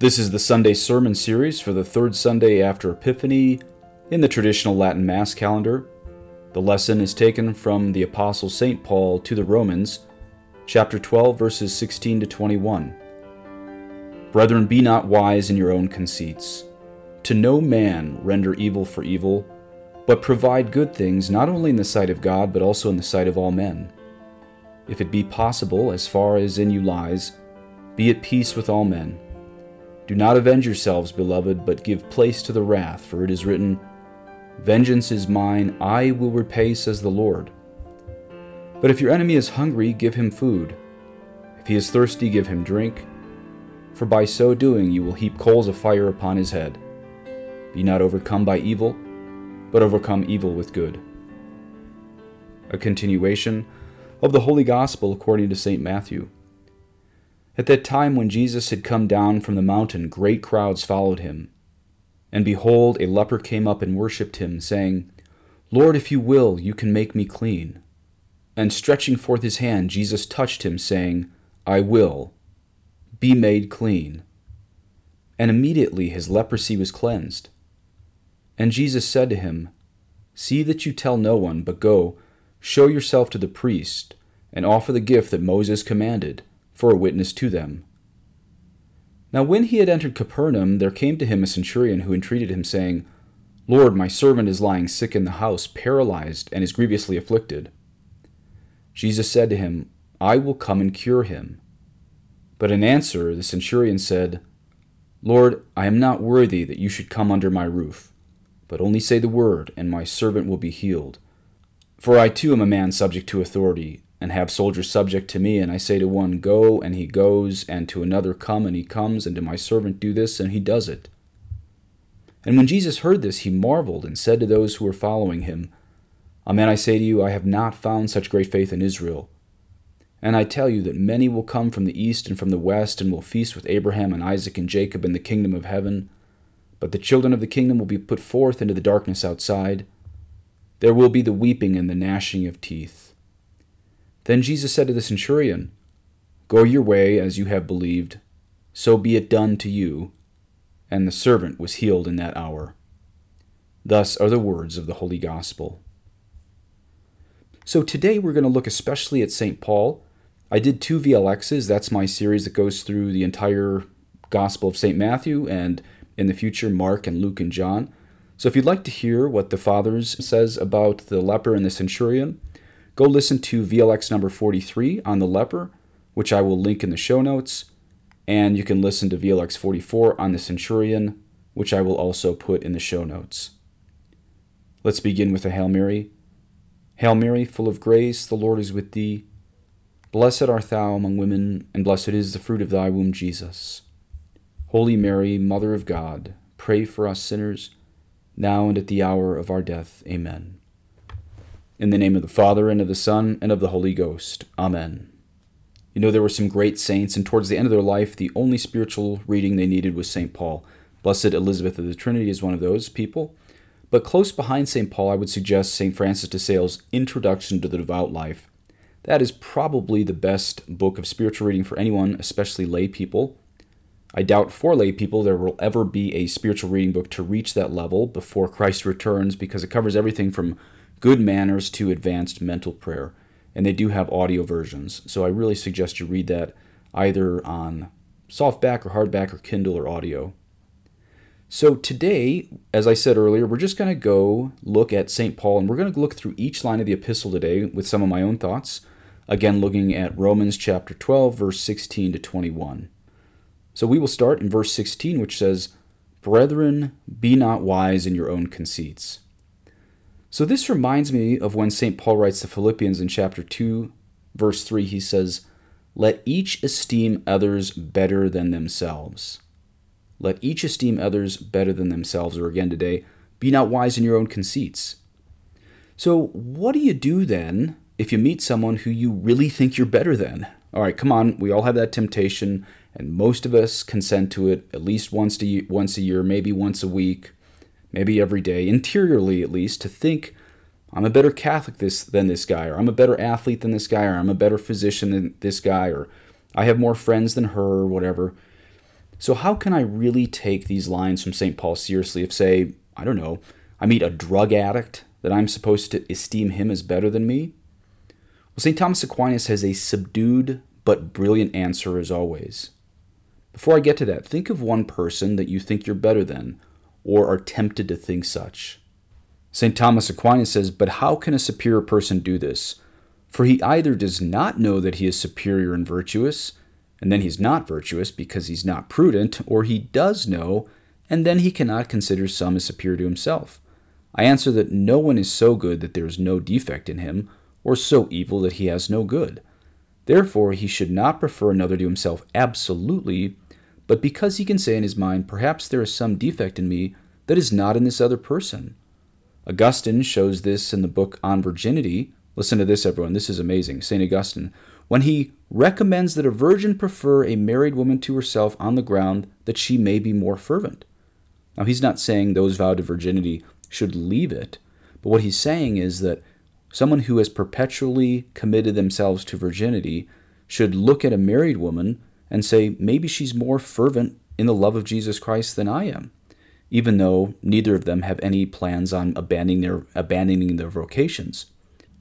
This is the Sunday Sermon series for the third Sunday after Epiphany in the traditional Latin Mass calendar. The lesson is taken from the Apostle St. Paul to the Romans, chapter 12, verses 16 to 21. Brethren, be not wise in your own conceits. To no man render evil for evil, but provide good things not only in the sight of God, but also in the sight of all men. If it be possible, as far as in you lies, be at peace with all men. Do not avenge yourselves, beloved, but give place to the wrath, for it is written, Vengeance is mine, I will repay, says the Lord. But if your enemy is hungry, give him food. If he is thirsty, give him drink. For by so doing you will heap coals of fire upon his head. Be not overcome by evil, but overcome evil with good. A continuation of the Holy Gospel according to St. Matthew. At that time, when Jesus had come down from the mountain, great crowds followed him. And behold, a leper came up and worshipped him, saying, Lord, if you will, you can make me clean. And stretching forth his hand, Jesus touched him, saying, I will. Be made clean. And immediately his leprosy was cleansed. And Jesus said to him, See that you tell no one, but go, show yourself to the priest, and offer the gift that Moses commanded for a witness to them. Now, when he had entered Capernaum, there came to him a centurion who entreated him, saying, Lord, my servant is lying sick in the house, paralyzed, and is grievously afflicted. Jesus said to him, I will come and cure him. But in answer, the centurion said, Lord, I am not worthy that you should come under my roof, but only say the word, and my servant will be healed. For I too am a man subject to authority and have soldiers subject to me, and I say to one, Go, and he goes, and to another, Come, and he comes, and to my servant, Do this, and he does it. And when Jesus heard this, he marveled, and said to those who were following him, Amen, I say to you, I have not found such great faith in Israel. And I tell you that many will come from the east and from the west, and will feast with Abraham and Isaac and Jacob in the kingdom of heaven. But the children of the kingdom will be put forth into the darkness outside. There will be the weeping and the gnashing of teeth. Then Jesus said to the centurion, Go your way as you have believed, so be it done to you. And the servant was healed in that hour. Thus are the words of the Holy Gospel. So today we're going to look especially at St. Paul. I did two VLXs. That's my series that goes through the entire Gospel of St. Matthew and in the future Mark and Luke and John. So if you'd like to hear what the Fathers says about the leper and the centurion, go listen to VLX number 43 on the leper, which I will link in the show notes. And you can listen to VLX 44 on the centurion, which I will also put in the show notes. Let's begin with a Hail Mary. Hail Mary, full of grace, the Lord is with thee. Blessed art thou among women, and blessed is the fruit of thy womb, Jesus. Holy Mary, Mother of God, pray for us sinners, now and at the hour of our death. Amen. In the name of the Father, and of the Son, and of the Holy Ghost. Amen. You know, there were some great saints, and towards the end of their life, the only spiritual reading they needed was St. Paul. Blessed Elizabeth of the Trinity is one of those people. But close behind St. Paul, I would suggest St. Francis de Sales' Introduction to the Devout Life. That is probably the best book of spiritual reading for anyone, especially lay people. I doubt for lay people there will ever be a spiritual reading book to reach that level before Christ returns because it covers everything from Good Manners to Advanced Mental Prayer. And they do have audio versions. So I really suggest you read that either on softback or hardback or Kindle or audio. So today, as I said earlier, we're just going to go look at St. Paul and we're going to look through each line of the epistle today with some of my own thoughts. Again, looking at Romans chapter 12, verse 16 to 21. So we will start in verse 16, which says, Brethren, be not wise in your own conceits. So this reminds me of when St. Paul writes to Philippians in chapter 2, verse 3. He says, Let each esteem others better than themselves. Let each esteem others better than themselves. Or again today, be not wise in your own conceits. So, what do you do then if you meet someone who you really think you're better than? All right, come on, we all have that temptation, and most of us consent to it at least once a, once a year, maybe once a week maybe every day, interiorly at least, to think I'm a better Catholic this, than this guy, or I'm a better athlete than this guy, or I'm a better physician than this guy, or I have more friends than her, or whatever. So, how can I really take these lines from St. Paul seriously if, say, I don't know, I meet a drug addict that I'm supposed to esteem him as better than me? Well, St. Thomas Aquinas has a subdued but brilliant answer as always. Before I get to that, think of one person that you think you're better than, or are tempted to think such. St. Thomas Aquinas says, But how can a superior person do this? For he either does not know that he is superior and virtuous, and then he's not virtuous because he's not prudent, or he does know, and then he cannot consider some as superior to himself. I answer that no one is so good that there is no defect in him, or so evil that he has no good. Therefore, he should not prefer another to himself absolutely, but because he can say in his mind, Perhaps there is some defect in me that is not in this other person. Augustine shows this in the book On Virginity. Listen to this, everyone. This is amazing. St. Augustine, when he recommends that a virgin prefer a married woman to herself on the ground that she may be more fervent. Now, he's not saying those vowed to virginity should leave it, but what he's saying is that someone who has perpetually committed themselves to virginity should look at a married woman and say, maybe she's more fervent in the love of Jesus Christ than I am, even though neither of them have any plans on abandoning their, abandoning their vocations.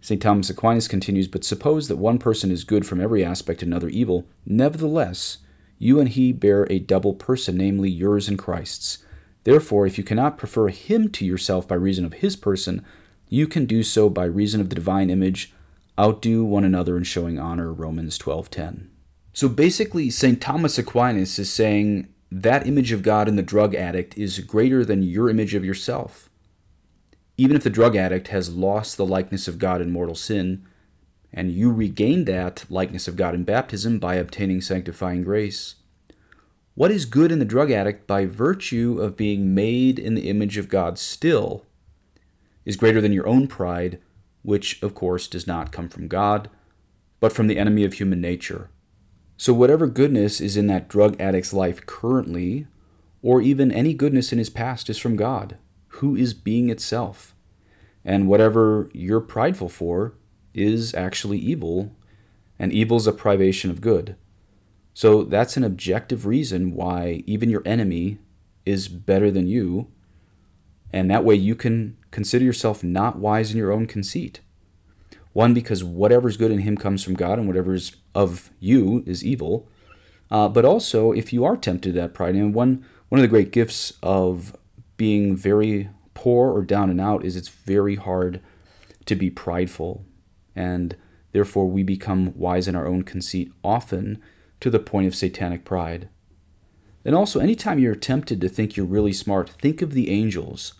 St. Thomas Aquinas continues, But suppose that one person is good from every aspect and another evil, nevertheless, you and he bear a double person, namely yours and Christ's. Therefore, if you cannot prefer him to yourself by reason of his person, you can do so by reason of the divine image, outdo one another in showing honor. Romans 12:10. So basically, St. Thomas Aquinas is saying that image of God in the drug addict is greater than your image of yourself. Even if the drug addict has lost the likeness of God in mortal sin, and you regain that likeness of God in baptism by obtaining sanctifying grace, what is good in the drug addict by virtue of being made in the image of God still is greater than your own pride, which, of course, does not come from God, but from the enemy of human nature. So, whatever goodness is in that drug addict's life currently, or even any goodness in his past, is from God, who is being itself. And whatever you're prideful for is actually evil, and evil is a privation of good. So that's an objective reason why even your enemy is better than you. And that way you can consider yourself not wise in your own conceit. One, because whatever's good in him comes from God, and whatever's of you is evil. Uh, but also, if you are tempted to that pride, and one one of the great gifts of being very poor or down and out is it's very hard to be prideful, and therefore we become wise in our own conceit often to the point of satanic pride. And also, anytime you're tempted to think you're really smart, think of the angels.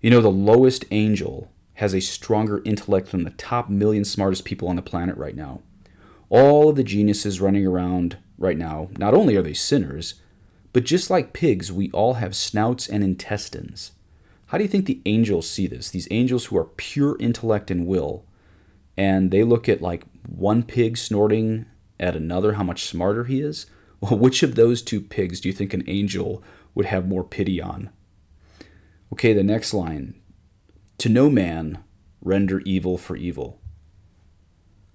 You know, the lowest angel has a stronger intellect than the top million smartest people on the planet right now. All of the geniuses running around right now, not only are they sinners, but just like pigs, we all have snouts and intestines. How do you think the angels see this? These angels who are pure intellect and will, and they look at like one pig snorting at another how much smarter he is? Well, which of those two pigs do you think an angel would have more pity on? Okay, the next line To no man render evil for evil.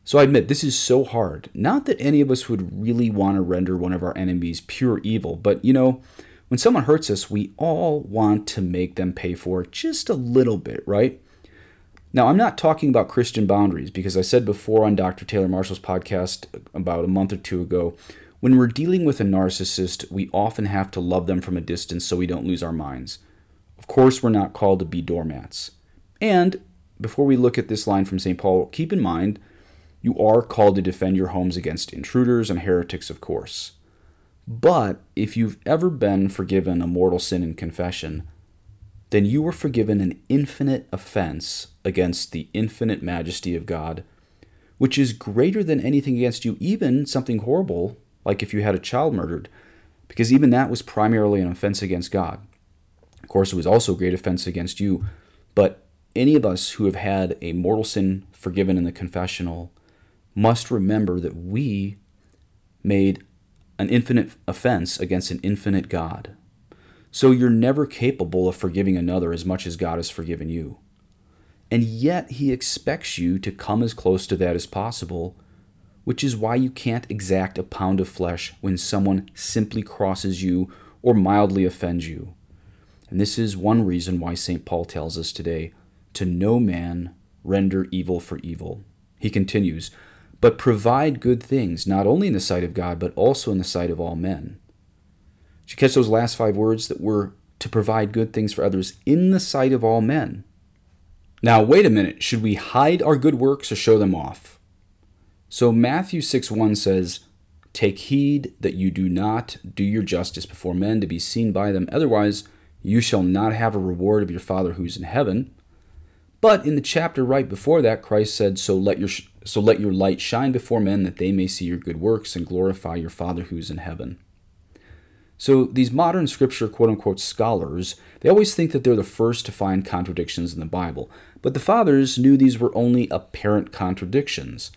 So I admit this is so hard. Not that any of us would really want to render one of our enemies pure evil, but you know, when someone hurts us, we all want to make them pay for it just a little bit, right? Now, I'm not talking about Christian boundaries because I said before on Dr. Taylor Marshall's podcast about a month or two ago when we're dealing with a narcissist, we often have to love them from a distance so we don't lose our minds. Of course, we're not called to be doormats. And before we look at this line from St. Paul, keep in mind you are called to defend your homes against intruders and heretics, of course. But if you've ever been forgiven a mortal sin in confession, then you were forgiven an infinite offense against the infinite majesty of God, which is greater than anything against you, even something horrible, like if you had a child murdered, because even that was primarily an offense against God. Of course, it was also a great offense against you, but any of us who have had a mortal sin forgiven in the confessional must remember that we made an infinite offense against an infinite God. So you're never capable of forgiving another as much as God has forgiven you. And yet, He expects you to come as close to that as possible which is why you can't exact a pound of flesh when someone simply crosses you or mildly offends you. And this is one reason why St. Paul tells us today to no man render evil for evil. He continues, but provide good things, not only in the sight of God, but also in the sight of all men. Did you catch those last five words that were to provide good things for others in the sight of all men? Now, wait a minute. Should we hide our good works or show them off? So Matthew 6 1 says, Take heed that you do not do your justice before men to be seen by them, otherwise you shall not have a reward of your Father who's in heaven. But in the chapter right before that, Christ said, So let your, so let your light shine before men that they may see your good works and glorify your Father who's in heaven. So these modern scripture quote unquote scholars, they always think that they're the first to find contradictions in the Bible. But the fathers knew these were only apparent contradictions.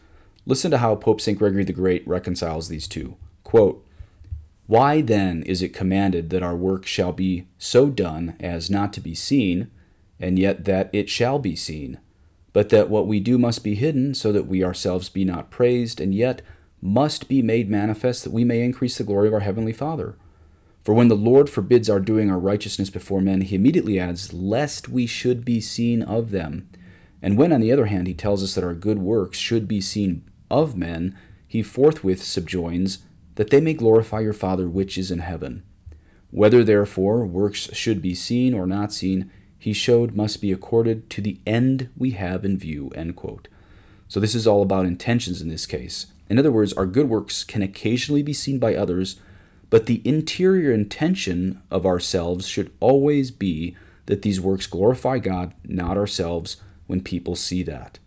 Listen to how Pope St. Gregory the Great reconciles these two. Quote, Why then is it commanded that our work shall be so done as not to be seen, and yet that it shall be seen? But that what we do must be hidden, so that we ourselves be not praised, and yet must be made manifest that we may increase the glory of our Heavenly Father. For when the Lord forbids our doing our righteousness before men, he immediately adds, Lest we should be seen of them. And when, on the other hand, he tells us that our good works should be seen of men, he forthwith subjoins, that they may glorify your Father which is in heaven. Whether, therefore, works should be seen or not seen, he showed must be accorded to the end we have in view. So, this is all about intentions in this case. In other words, our good works can occasionally be seen by others, but the interior intention of ourselves should always be that these works glorify God, not ourselves, when people see that.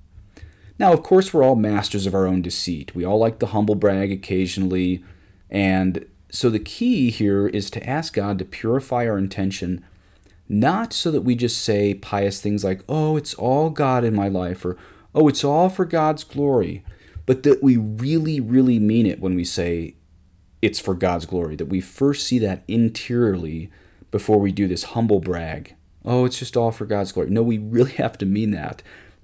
Now, of course, we're all masters of our own deceit. We all like to humble brag occasionally. And so the key here is to ask God to purify our intention, not so that we just say pious things like, oh, it's all God in my life, or oh, it's all for God's glory, but that we really, really mean it when we say it's for God's glory, that we first see that interiorly before we do this humble brag. Oh, it's just all for God's glory. No, we really have to mean that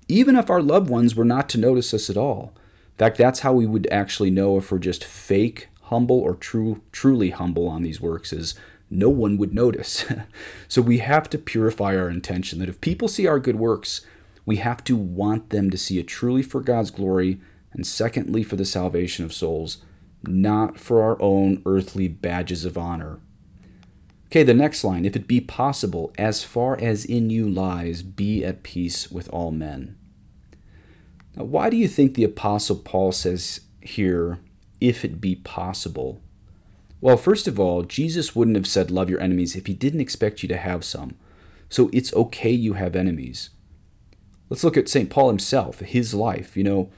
even if our loved ones were not to notice us at all. In fact, that's how we would actually know if we're just fake humble or true truly humble on these works is no one would notice. so we have to purify our intention that if people see our good works, we have to want them to see it truly for God's glory and secondly for the salvation of souls, not for our own earthly badges of honor. Okay, the next line if it be possible, as far as in you lies, be at peace with all men. Now, why do you think the Apostle Paul says here, if it be possible? Well, first of all, Jesus wouldn't have said, Love your enemies if he didn't expect you to have some. So it's okay you have enemies. Let's look at St. Paul himself, his life. You know,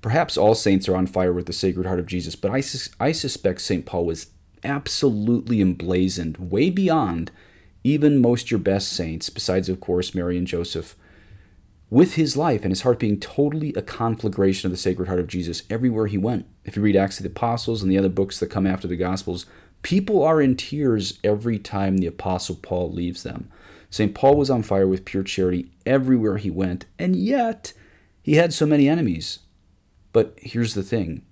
perhaps all saints are on fire with the Sacred Heart of Jesus, but I, sus- I suspect St. Paul was absolutely emblazoned, way beyond even most your best saints, besides, of course, Mary and Joseph with his life and his heart being totally a conflagration of the Sacred Heart of Jesus everywhere he went. If you read Acts of the Apostles and the other books that come after the Gospels, people are in tears every time the Apostle Paul leaves them. St. Paul was on fire with pure charity everywhere he went, and yet he had so many enemies. But here's the thing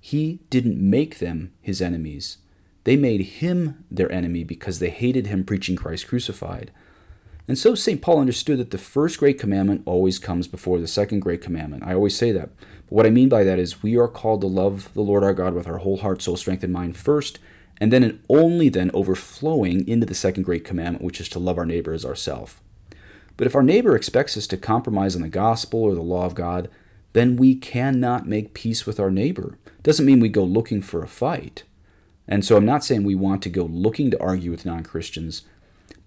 he didn't make them his enemies. They made him their enemy because they hated him preaching Christ crucified. And so St. Paul understood that the first great commandment always comes before the second great commandment. I always say that. But what I mean by that is we are called to love the Lord our God with our whole heart, soul, strength, and mind first, and then and only then overflowing into the second great commandment, which is to love our neighbor as ourself. But if our neighbor expects us to compromise on the gospel or the law of God, then we cannot make peace with our neighbor. Doesn't mean we go looking for a fight. And so I'm not saying we want to go looking to argue with non Christians,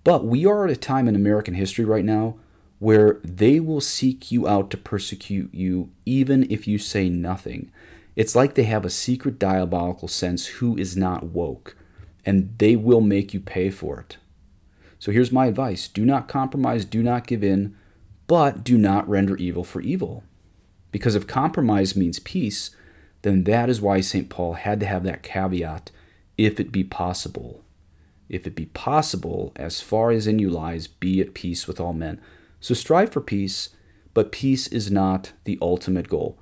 but we are at a time in American history right now where they will seek you out to persecute you even if you say nothing. It's like they have a secret diabolical sense who is not woke, and they will make you pay for it. So here's my advice do not compromise, do not give in, but do not render evil for evil. Because if compromise means peace, then that is why St. Paul had to have that caveat if it be possible if it be possible, as far as in you lies, be at peace with all men. So strive for peace, but peace is not the ultimate goal.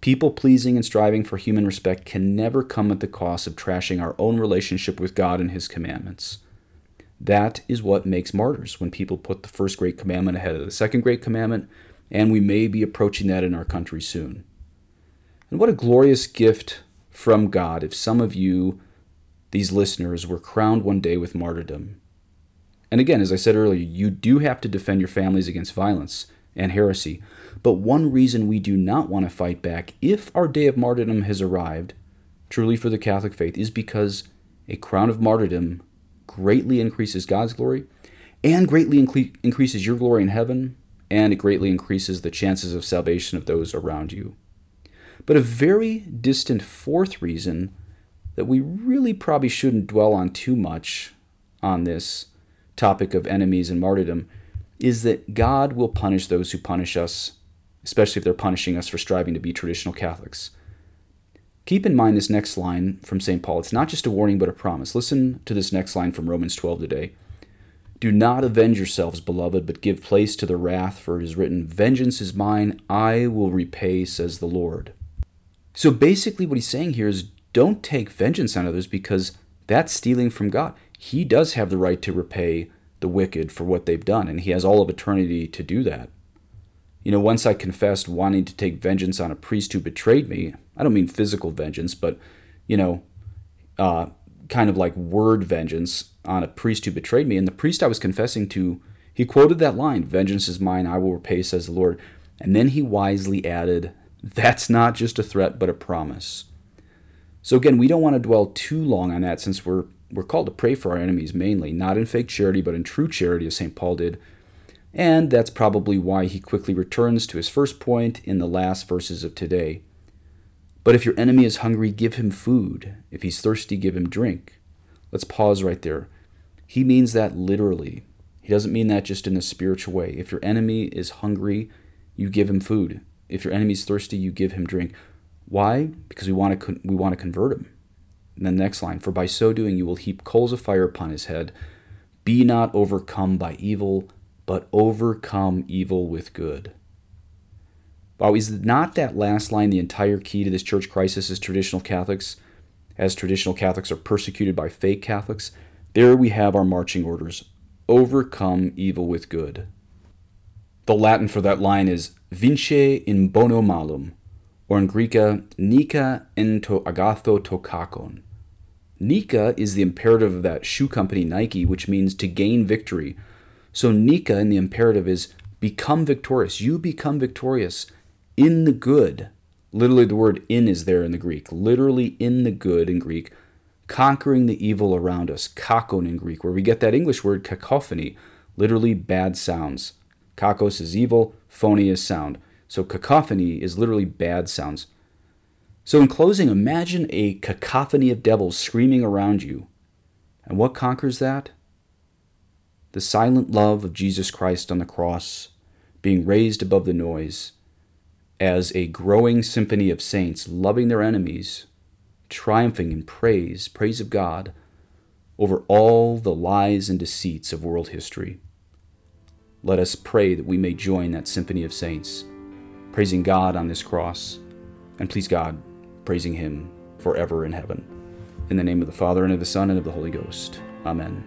People pleasing and striving for human respect can never come at the cost of trashing our own relationship with God and His commandments. That is what makes martyrs when people put the first great commandment ahead of the second great commandment, and we may be approaching that in our country soon. And what a glorious gift from God if some of you, these listeners, were crowned one day with martyrdom. And again, as I said earlier, you do have to defend your families against violence and heresy. But one reason we do not want to fight back if our day of martyrdom has arrived, truly for the Catholic faith, is because a crown of martyrdom greatly increases God's glory and greatly inc- increases your glory in heaven, and it greatly increases the chances of salvation of those around you. But a very distant fourth reason that we really probably shouldn't dwell on too much on this topic of enemies and martyrdom is that God will punish those who punish us, especially if they're punishing us for striving to be traditional Catholics. Keep in mind this next line from St. Paul. It's not just a warning, but a promise. Listen to this next line from Romans 12 today. Do not avenge yourselves, beloved, but give place to the wrath, for it is written, Vengeance is mine, I will repay, says the Lord. So basically, what he's saying here is don't take vengeance on others because that's stealing from God. He does have the right to repay the wicked for what they've done, and he has all of eternity to do that. You know, once I confessed wanting to take vengeance on a priest who betrayed me, I don't mean physical vengeance, but, you know, uh, kind of like word vengeance on a priest who betrayed me. And the priest I was confessing to, he quoted that line, Vengeance is mine, I will repay, says the Lord. And then he wisely added, That's not just a threat, but a promise. So again, we don't want to dwell too long on that since we're we're called to pray for our enemies mainly, not in fake charity, but in true charity, as St. Paul did. And that's probably why he quickly returns to his first point in the last verses of today. But if your enemy is hungry, give him food. If he's thirsty, give him drink. Let's pause right there. He means that literally. He doesn't mean that just in a spiritual way. If your enemy is hungry, you give him food. If your enemy's thirsty, you give him drink. Why? Because we want to we want to convert him. And the next line, for by so doing you will heap coals of fire upon his head. Be not overcome by evil, but overcome evil with good. Wow, is not that last line the entire key to this church crisis as traditional Catholics? As traditional Catholics are persecuted by fake Catholics? There we have our marching orders overcome evil with good. The Latin for that line is vince in bono malum, or in Greek, nika en to agatho to kakon. Nika is the imperative of that shoe company Nike, which means to gain victory. So Nika in the imperative is become victorious. You become victorious in the good. Literally, the word in is there in the Greek. Literally, in the good in Greek, conquering the evil around us. Kakon in Greek, where we get that English word cacophony, literally bad sounds. Kakos is evil, phony is sound. So cacophony is literally bad sounds. So, in closing, imagine a cacophony of devils screaming around you. And what conquers that? The silent love of Jesus Christ on the cross, being raised above the noise, as a growing symphony of saints loving their enemies, triumphing in praise, praise of God, over all the lies and deceits of world history. Let us pray that we may join that symphony of saints, praising God on this cross, and please God, praising Him forever in heaven. In the name of the Father, and of the Son, and of the Holy Ghost. Amen.